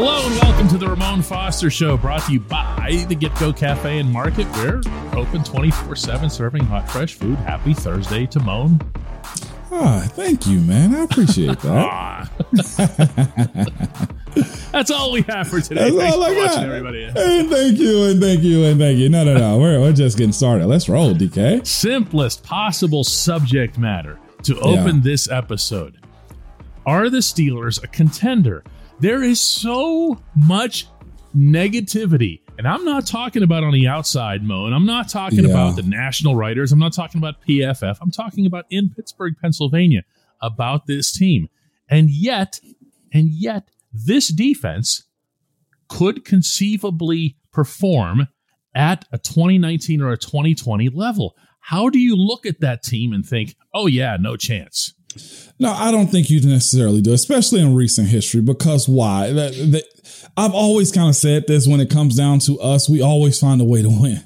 Hello and welcome to the Ramon Foster Show, brought to you by the Get Go Cafe and Market. We're open 24 7 serving hot, fresh food. Happy Thursday to Moan. Ah, thank you, man. I appreciate that. That's all we have for today. That's Thanks all for I got. watching, everybody. And thank you, and thank you, and thank you. No, no, no. We're, we're just getting started. Let's roll, DK. Simplest possible subject matter to open Yeah. this episode. Are the Steelers a contender? There is so much negativity. And I'm not talking about on the outside, Mo, and I'm not talking Yeah. about the national writers. I'm not talking about PFF. I'm talking about in Pittsburgh, Pennsylvania, about this team. And yet, and yet, this defense could conceivably perform at a 2019 or a 2020 level. How do you look at that team and think, oh, yeah, no chance? No, I don't think you necessarily do, especially in recent history. Because why? That, that, I've always kind of said this when it comes down to us, we always find a way to win.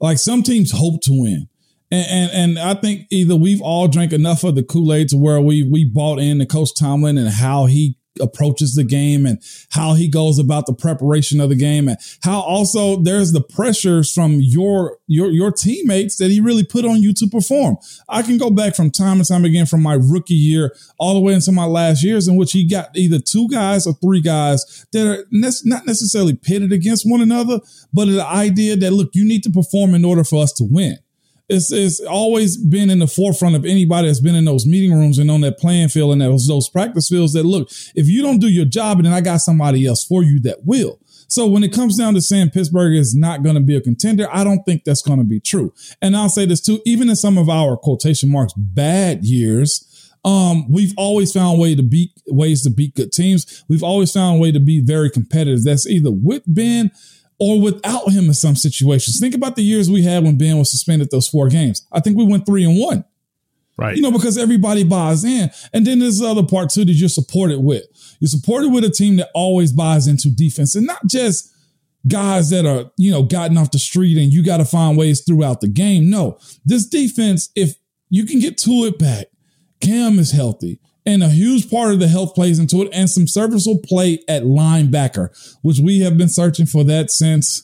Like some teams hope to win. And, and and I think either we've all drank enough of the Kool Aid to where we we bought in to Coach Tomlin and how he approaches the game and how he goes about the preparation of the game and how also there's the pressures from your your your teammates that he really put on you to perform. I can go back from time and time again from my rookie year all the way into my last years in which he got either two guys or three guys that are ne- not necessarily pitted against one another, but the idea that look, you need to perform in order for us to win it's, it's always been in the forefront of anybody that's been in those meeting rooms and on that playing field and those, those practice fields that look, if you don't do your job, then I got somebody else for you that will. So when it comes down to saying Pittsburgh is not going to be a contender, I don't think that's going to be true. And I'll say this too, even in some of our quotation marks bad years, um, we've always found way to beat ways to beat good teams. We've always found a way to be very competitive. That's either with Ben or without him in some situations. Think about the years we had when Ben was suspended those four games. I think we went three and one. Right. You know, because everybody buys in. And then there's the other part too that you're supported with. You're supported with a team that always buys into defense and not just guys that are, you know, gotten off the street and you got to find ways throughout the game. No, this defense, if you can get to it back, Cam is healthy. And a huge part of the health plays into it and some serviceable play at linebacker, which we have been searching for that since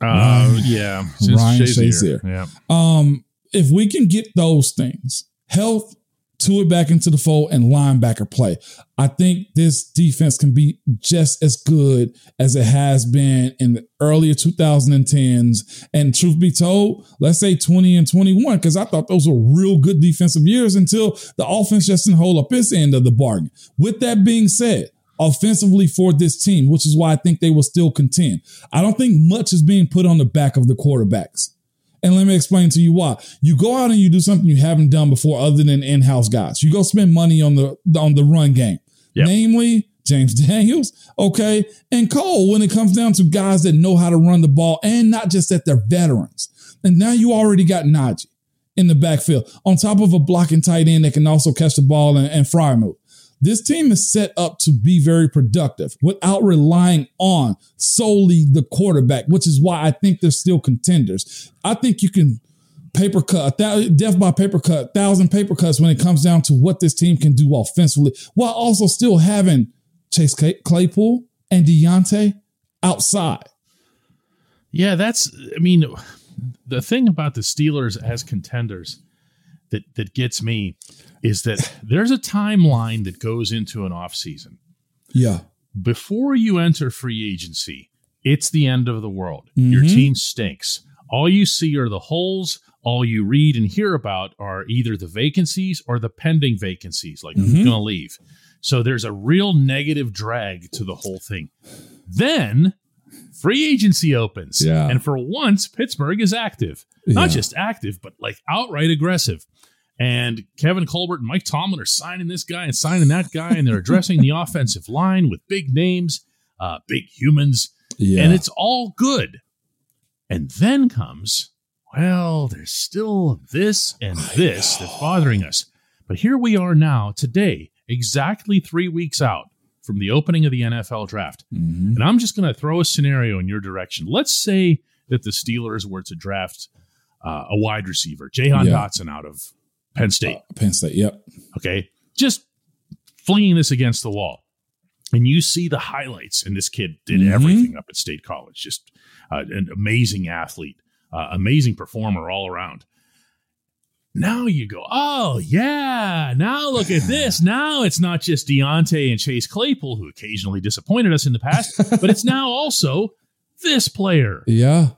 Uh, yeah. Since Ryan Shazier. Shazier. Yeah. um, if we can get those things, health, to it back into the fold and linebacker play. I think this defense can be just as good as it has been in the earlier 2010s. And truth be told, let's say 20 and 21, because I thought those were real good defensive years until the offense just didn't hold up its end of the bargain. With that being said, offensively for this team, which is why I think they will still contend. I don't think much is being put on the back of the quarterbacks. And let me explain to you why. You go out and you do something you haven't done before other than in-house guys. You go spend money on the on the run game. Yep. Namely, James Daniels, okay, and Cole when it comes down to guys that know how to run the ball and not just that they're veterans. And now you already got Najee in the backfield on top of a blocking tight end that can also catch the ball and, and Freiermuth. This team is set up to be very productive without relying on solely the quarterback, which is why I think they're still contenders. I think you can paper cut, thou- death by paper cut, thousand paper cuts when it comes down to what this team can do offensively, while also still having Chase Claypool and Deontay outside. Yeah, that's. I mean, the thing about the Steelers as contenders that that gets me is that there's a timeline that goes into an offseason. Yeah. Before you enter free agency, it's the end of the world. Your mm-hmm. team stinks. All you see are the holes. All you read and hear about are either the vacancies or the pending vacancies, like who's mm-hmm. going to leave. So there's a real negative drag to the whole thing. Then free agency opens. Yeah. And for once, Pittsburgh is active. Not Yeah. just active, but like outright aggressive. And Kevin Colbert and Mike Tomlin are signing this guy and signing that guy, and they're addressing the offensive line with big names, uh, big humans, Yeah. and it's all good. And then comes, well, there's still this and this that's bothering us. But here we are now, today, exactly three weeks out from the opening of the NFL draft. Mhm. And I'm just going to throw a scenario in your direction. Let's say that the Steelers were to draft uh, a wide receiver, Jahan Yeah. Dotson out of Penn State. Penn State. Yep. Okay. Just flinging this against the wall. And you see the highlights, and this kid did Mhm. everything up at State College. Just uh, an amazing athlete, uh, amazing performer all around. Now you go, oh, yeah. Now look at this. Now it's not just Deontay and Chase Claypool, who occasionally disappointed us in the past, but it's now also this player Yeah.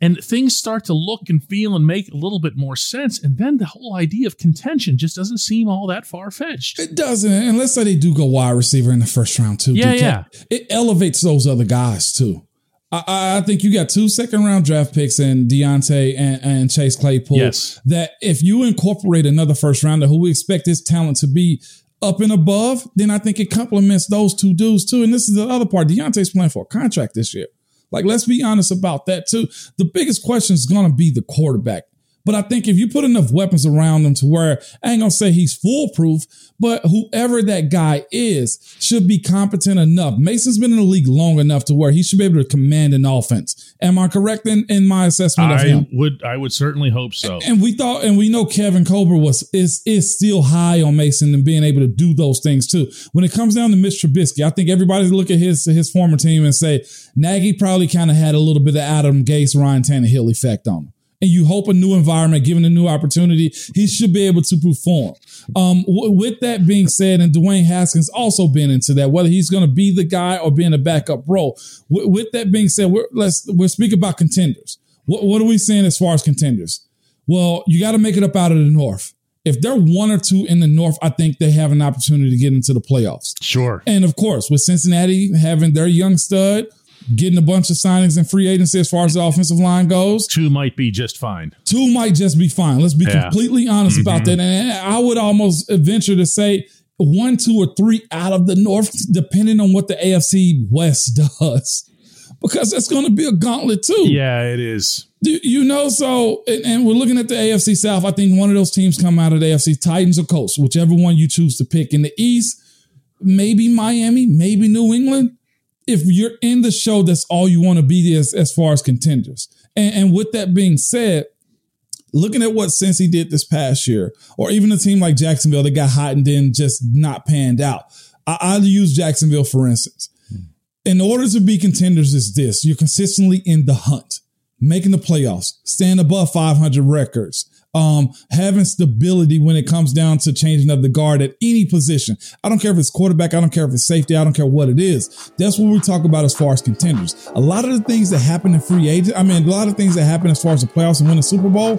and things start to look and feel and make a little bit more sense and then the whole idea of contention just doesn't seem all that far-fetched It doesn't. And let's say they do go wide receiver in the first round too. Yeah, DK. yeah. It elevates those other guys too. I- I, think you got two second round draft picks in Deontay and, and Chase Claypool. Yes. That if you incorporate another first rounder who we expect his talent to be up and above, then I think it complements those two dudes too. And this is the other part. Deontay's playing for a contract this year. Like, let's be honest about that too. The biggest question is going to be the quarterback. But I think if you put enough weapons around him to where I ain't gonna say he's foolproof, but whoever that guy is should be competent enough. Mason's been in the league long enough to where he should be able to command an offense. Am I correct in, in my assessment of i him? would i would certainly hope so And we thought, and we know Kevin Colbert was is is still high on Mason and being able to do those things too. When it comes down to Mitch Trubisky, I think everybody look at his his former team and say Nagy probably kind of had a little bit of Adam Gase, Ryan Tannehill effect on him. And you hope a new environment, given a new opportunity, he should be able to perform. Um, w- with that being said, and Dwayne Haskins also been into that, whether he's going to be the guy or be in a backup role. W- with that being said, we're, let's we're speaking about contenders. What, what are we saying as far as contenders? Well, you got to make it up out of the North. If they're one or two in the North, I think they have an opportunity to get into the playoffs. sure And of course, with Cincinnati having their young stud, getting a bunch of signings and free agency as far as the offensive line goes, two might be just fine two might just be fine. Let's be Yeah. completely honest mm-hmm. about that. And I would almost venture to say one, two, or three out of the North, depending on what the AFC West does, because that's going to be a gauntlet too. yeah it is you know, so, and, and we're looking at the AFC South. I think one of those teams come out of the AFC, Titans or Colts, whichever one you choose to pick. In the East, maybe Miami, maybe New England. If you're in the show, that's all you want to be as, as far as contenders. And, and with that being said, looking at what Cincy did this past year, or even a team like Jacksonville that got hot and then just not panned out. I, I'll use Jacksonville for instance. In order to be contenders, is this you're consistently in the hunt making the playoffs, staying above 500 records, um, having stability when it comes down to changing of the guard at any position. I don't care if it's quarterback, I don't care if it's safety, I don't care what it is. That's what we talk about as far as contenders. A lot of the things that happen in free agent, I mean, a lot of things that happen as far as the playoffs and winning Super Bowl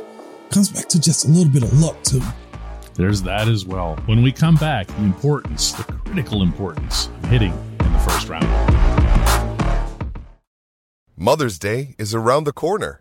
comes back to just a little bit of luck too. there's that as well when we come back the importance the critical importance of hitting in the first round Mother's Day is around the corner.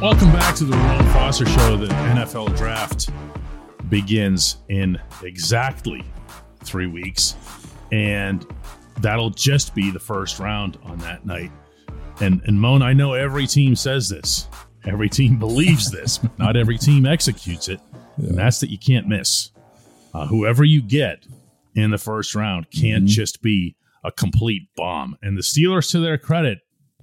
Welcome back to the Ramon Foster Show. The NFL draft begins in exactly three weeks, and that'll just be the first round on that night. And and Moan, I know every team says this, every team believes this, but not every team executes it. And that's that you can't miss. Uh, whoever you get in the first round can't just be a complete bomb. And the Steelers, to their credit,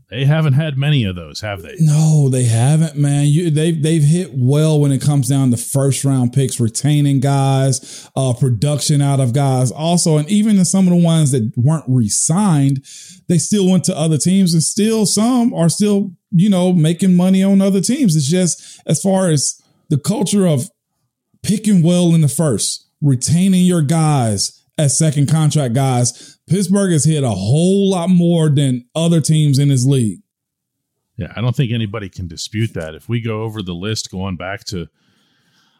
they haven't had many of those, have they? No, they haven't, man. You, they've they've hit well when it comes down to first round picks, retaining guys, uh, production out of guys, also, and even in some of the ones that weren't re-signed, they still went to other teams, and still some are still, you know, making money on other teams. It's just as far as the culture of picking well in the first, retaining your guys as second contract guys. Pittsburgh has hit a whole lot more than other teams in his league. Yeah, I don't think anybody can dispute that. If we go over the list going back to,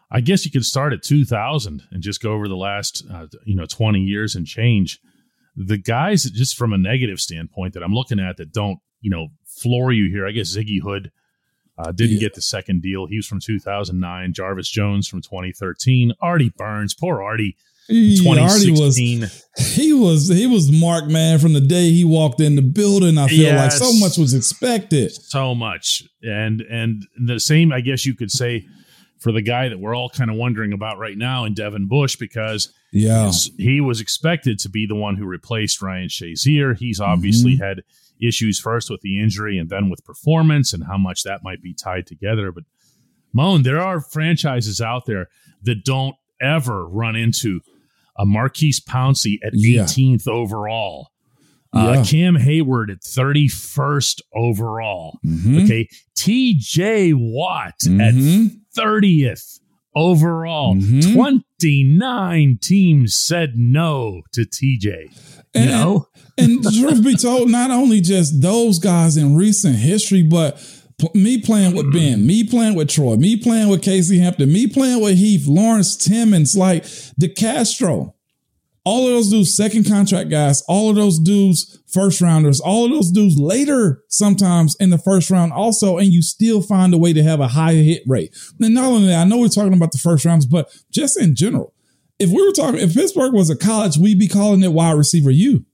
I guess you could start at 2000 and just go over the last, uh, you know, 20 years and change. The guys, just from a negative standpoint that I'm looking at that don't, you know, floor you here, I guess Ziggy Hood uh, didn't Yeah. get the second deal. He was from 2009. Jarvis Jones from 2013. Artie Burns, poor Artie, He already was he was he was Mark man from the day he walked in the building. I feel like so much was expected. so much. And and the same i guess you could say for the guy that we're all kind of wondering about right now in devin bush because Yeah, he was expected to be the one who replaced ryan shazier. He's obviously mm-hmm. had issues first with the injury and then with performance and how much that might be tied together. But moan there are franchises out there that don't ever run into a Maurkice Pouncey at Yeah. 18th overall uh, Yeah. Cam Heyward at 31st overall. Mhm. Okay. TJ Watt Mhm. at 30th overall. Mhm. 29 teams said no to TJ. You And- know? and truth be told, not only just those guys in recent history, but me playing with Ben, me playing with Troy, me playing with Casey Hampton, me playing with Heath, Lawrence Timmons, like DeCastro. All of those dudes, second contract guys, all of those dudes, first rounders, all of those dudes later sometimes in the first round also, and you still find a way to have a high hit rate. And not only that, I know we're talking about the first rounds, but just in general, if we were talking, if Pittsburgh was a college, we'd be calling it wide receiver U.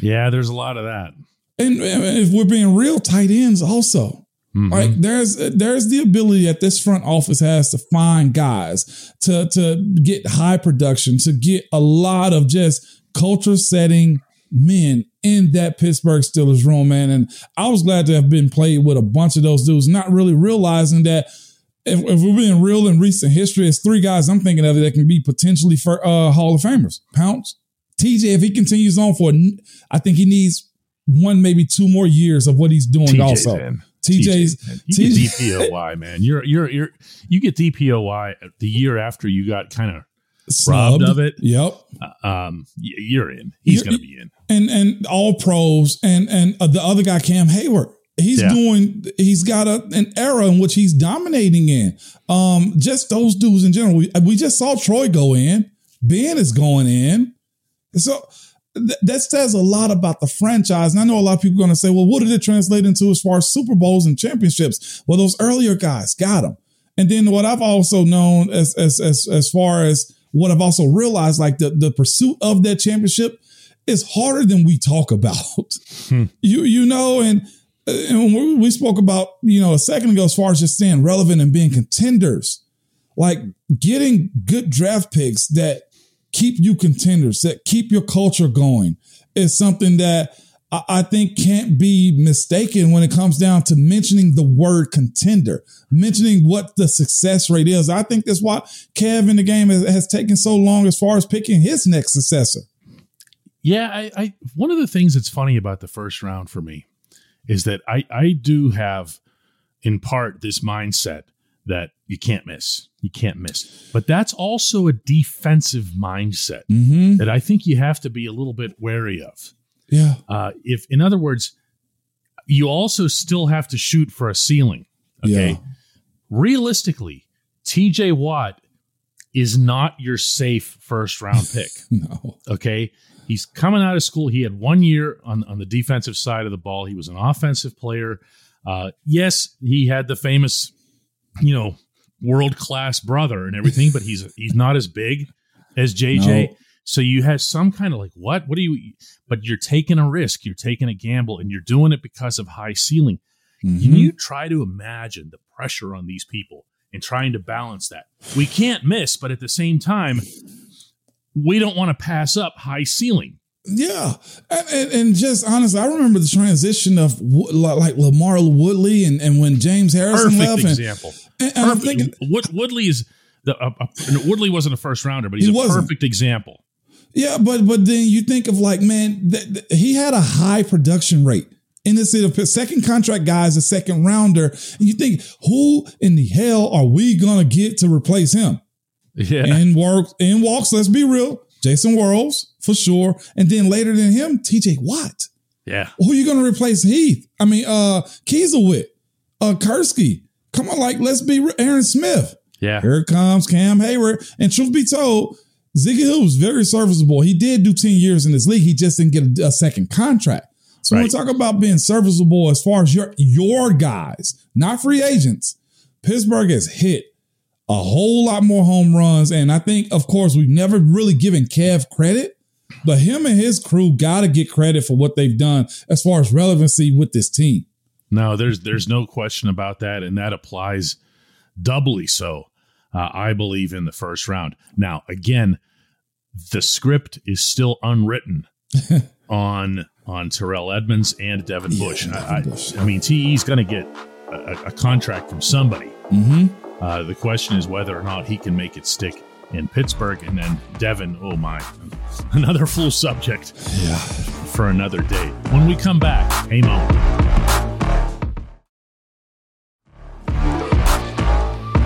Yeah, there's a lot of that. And if we're being real tight ends also. Mhm. Like there's there's the ability that this front office has to find guys to to get high production, to get a lot of just culture setting men in that Pittsburgh Steelers room, man. And I was glad to have been played with a bunch of those dudes, not really realizing that if, if we're being real in recent history, it's three guys I'm thinking of that can be potentially for uh, Hall of Famers. Pounce, TJ, if he continues on for, I think he needs one, maybe two more years of what he's doing. TJ's also, in. TJ's TJ. You TJ get DPOY, man. You're you're you're you get DPOY the year after you got kind of robbed of it. Yep, um you're in. He's going to be in. and and all pros, and and uh, the other guy Cam Heyward. He's Yeah. doing. He's got a, an era in which he's dominating in. Um, just those dudes in general. We, we just saw Troy go in. Ben is going in. So th- that says a lot about the franchise. And I know a lot of people are going to say, well, what did it translate into as far as Super Bowls and championships? Well, those earlier guys got them. And then what I've also known as as as as far as what I've also realized, like the the pursuit of that championship is harder than we talk about. Hmm. You you know, and, and we- we spoke about you know a second ago as far as just staying relevant and being contenders, like getting good draft picks that keep you contenders, that keep your culture going, is something that I, I think can't be mistaken when it comes down to mentioning the word contender, mentioning what the success rate is. I think that's why Kev in the game has, has taken so long as far as picking his next successor. Yeah, I, I one of the things that's funny about the first round for me is that I I do have in part this mindset that you can't miss. You can't miss. But that's also a defensive mindset Mm-hmm. that I think you have to be a little bit wary of. Yeah. Uh, if in other words, you also still have to shoot for a ceiling. Okay. Yeah. Realistically, TJ Watt is not your safe first round pick. No. Okay. He's coming out of school. He had one year on, on the defensive side of the ball. He was an offensive player. Uh, yes, he had the famous, you know, world class brother and everything, but he's he's not as big as JJ. No. So you have some kind of like, what? What do you? But you're taking a risk. You're taking a gamble, and you're doing it because of high ceiling. Mm-hmm. Can you try to imagine the pressure on these people and trying to balance that? We can't miss, but at the same time, we don't want to pass up high ceiling. Yeah, and, and, and just honestly, I remember the transition of like LaMarr Woodley and, and when James Harrison Perfect left. and- example. And, and I'm Perfect. thinking, Wood, Woodley is the uh, uh, Woodley wasn't a first rounder, but he's He a wasn't. perfect example. yeah, but but then you think of like, man, th- th- he had a high production rate. In the city, the second contract guy is a second rounder. And you think, who in the hell are we gonna get to replace him? Yeah, and works and walks. Let's be real, Jason Worilds for sure, and then later than him, T.J. Watt. yeah. Who are you gonna replace Heath? I mean, uh, Kieselwit, uh, Kursky. Come on, like let's be re- Aaron Smith. Yeah. Here comes Cam Heyward. And truth be told, Ziggy Hill was very serviceable. He did do 10 years in this league. He just didn't get a, a second contract. So when we Right. talk about being serviceable as far as your your guys, not free agents, Pittsburgh has hit a whole lot more home runs. And I think, of course, we've never really given Kev credit, but him and his crew got to get credit for what they've done as far as relevancy with this team. No, there's there's no question about that, and that applies doubly so. Uh, I believe in the first round. Now, again, the script is still unwritten on on Terrell Edmunds and Devin Bush. Devin I, I, Bush. I mean, TE's going to get a, a contract from somebody. Mm-hmm. Uh, the question is whether or not he can make it stick in Pittsburgh, and then Devin. Oh my, another full subject Yeah. for another day. When we come back, hey Mo.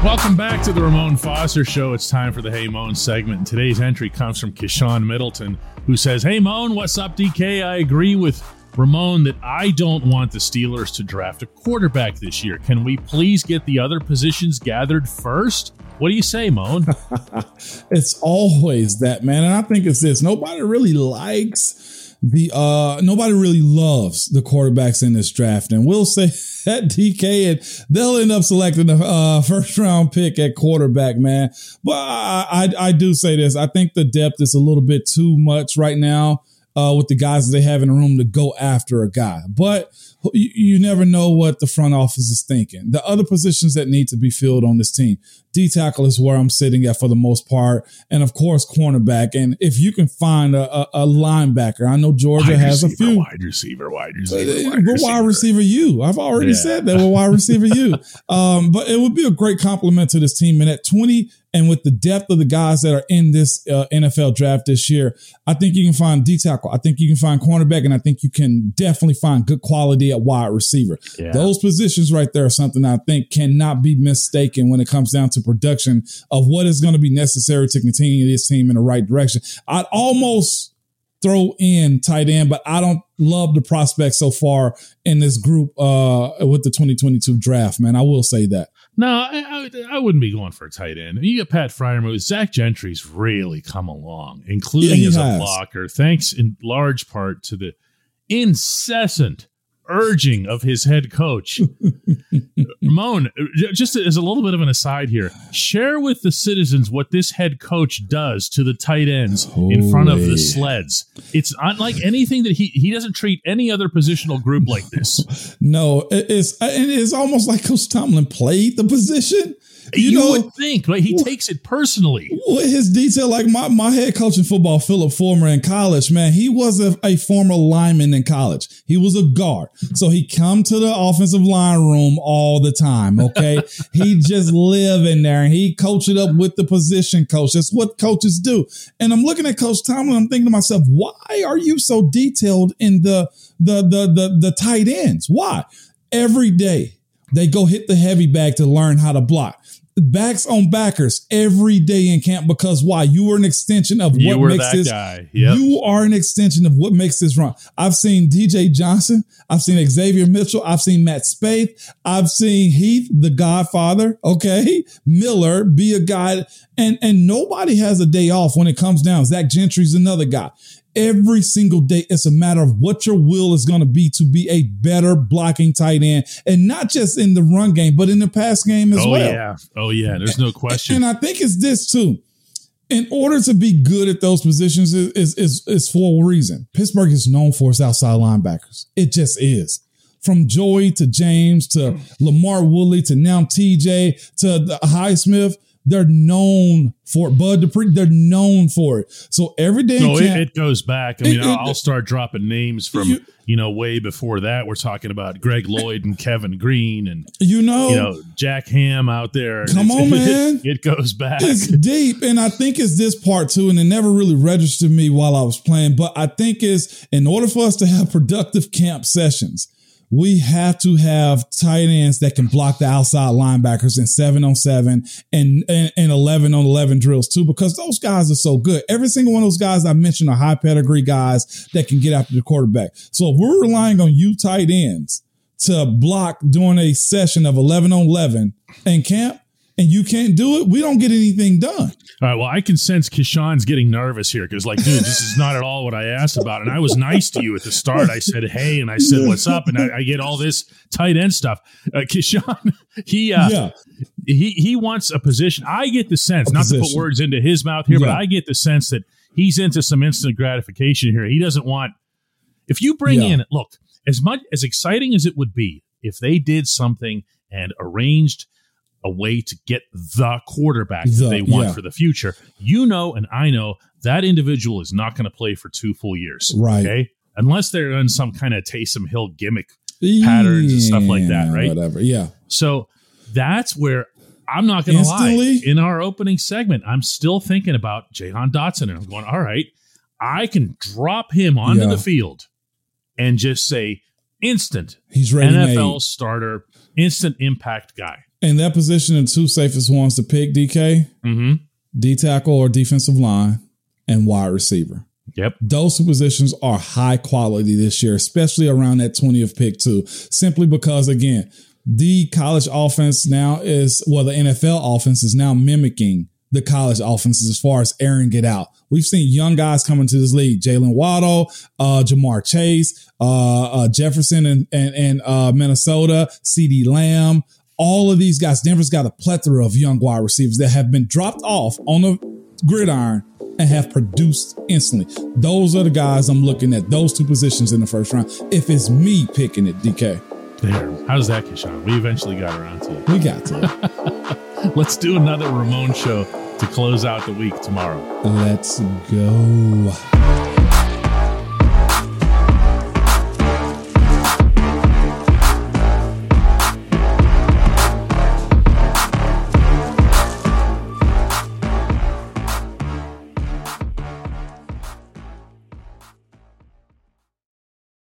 Welcome back to the Ramon Foster Show. It's time for the Hey Moan segment. And today's entry comes from Kishan Middleton, who says, Hey Moan, what's up, DK? I agree with Ramon that I don't want the Steelers to draft a quarterback this year. Can we please get the other positions gathered first? What do you say, Moan? It's always that, man. And I think it's this. Nobody really likes the uh nobody really loves the quarterbacks in this draft. And we'll say that DK and they'll end up selecting the uh first round pick at quarterback, man. But I, I I do say this. I think the depth is a little bit too much right now. Uh, with the guys they have in the room to go after a guy, but you, never know what the front office is thinking. The other positions that need to be filled on this team, D tackle is where I'm sitting at for the most part, and of course cornerback. And if you can find a, a, a linebacker, I know Georgia Wide has a few. Wide receiver, wide Uh, receiver. We're wide receiver you. I've already Yeah. said that we're wide receiver you. Um, but it would be a great compliment to this team. And at 20 and with the depth of the guys that are in this uh, NFL draft this year, I think you can find D tackle. I think you can find cornerback, and I think you can definitely find good quality at wide receiver. Yeah. Those positions right there are something I think cannot be mistaken when it comes down to production of what is going to be necessary to continue this team in the right direction. I'd almost throw in tight end, but I don't love the prospects so far in this group uh, with the 2022 draft, man. I will say that. No, I, I, I wouldn't be going for a tight end. You get Pat Freiermuth. Zach Gentry's really come along, including Yeah, as a blocker, thanks in large part to the incessant urging of his head coach. Ramon, just as a little bit of an aside here, share with the citizens what this head coach does to the tight ends in front of the sleds. It's unlike anything that he he doesn't treat any other positional group like this. No, it's and it's almost like Coach Tomlin played the position. You, You, know, would think, but he takes it personally. with his detail, like my, my head coach in football, Philip Former in college, man, he was a, a former lineman in college. He was a guard. So he come to the offensive line room all the time. Okay. he just live in there and he coach it up with the position coach. That's what coaches do. And I'm looking at Coach Tomlin. I'm thinking to myself, why are you so detailed in the, the, the, the, the tight ends? Why? Every day they go hit the heavy bag to learn how to block. Backs on backers every day in camp because why? You were an extension of what makes this. guy. Yep. You are an extension of what makes this run. I've seen DJ Johnson. I've seen Xavier Mitchell. I've seen Matt Spaeth. I've seen Heath, the Godfather. Okay, Miller be a guy, and and nobody has a day off when it comes down. Zach Gentry's another guy. Every single day, it's a matter of what your will is going to be to be a better blocking tight end, and not just in the run game, but in the pass game as oh well. Oh yeah, oh yeah. There's no question. And I think it's this too. In order to be good at those positions is, is, is, is for a reason. Pittsburgh is known for its outside linebackers. It just is. from Joey to James to LaMarr Woodley to now TJ to the Highsmith, they're known for it. Bud Dupree, they're known for it. So every day, No, it, it goes back. I mean, It- it- I'll start dropping names from You- you, know way before that. We're talking about Greg Lloyd and Kevin Greene and you know, you know Jack Ham out there. Come on, man. It, goes back. it's deep and i think it's this part too and it never really registered me while i was playing but i think is in order for us to have productive camp sessions we have to have tight ends that can block the outside linebackers in seven on seven and, and, and 11 on 11 drills too, because those guys are so good. Every single one of those guys I mentioned are high pedigree guys that can get after the quarterback. So if we're relying on you tight ends to block during a session of 11 on 11 in camp and you can't do it, we don't get anything done. All right. Well, I can sense Kishan's getting nervous here because, like, dude, this is not at all what I asked about. And I was nice to you at the start. I said, "Hey," and I said, "What's up?" And I, I get all this tight end stuff. Uh, Kishan, he uh, yeah. he he wants a position. I get the sense, A not to put words into his mouth here, but I get the sense that he's into some instant gratification here. He doesn't want. If you bring Yeah. in, look, as much as exciting as it would be if they did something and arranged a way to get the quarterback The- that they want yeah. for the future, you know, and I know that individual is not going to play for two full years, Right. Okay, unless they're in some kind of Taysom Hill gimmick patterns and stuff like that, right? Whatever. Yeah. So that's where I'm not going to lie. In our opening segment, I'm still thinking about Jahan Dotson, and I'm going, all right, I can drop him onto Yeah. the field and just say instant He's ready NFL made. starter, instant impact guy. In that position, the two safest ones to pick DK, Mm-hmm. D tackle or defensive line, and wide receiver. Yep. Those two positions are high quality this year, especially around that 20th pick, too. Simply because, again, the college offense now is, well, the NFL offense is now mimicking the college offenses as far as airing it out. We've seen young guys coming to this league, Jaylen Waddle, uh, Ja'Marr Chase, uh, uh, Jefferson and, and, and uh, Minnesota, CeeDee Lamb, all of these guys. Denver's got a plethora of young wide receivers that have been dropped off on the gridiron and have produced instantly. Those are the guys I'm looking at, those two positions in the first round. If it's me picking it, DK, There. How's that, Kishan? We eventually got around to it. we got to. it. Let's do another Ramon show to close out the week tomorrow. Let's go.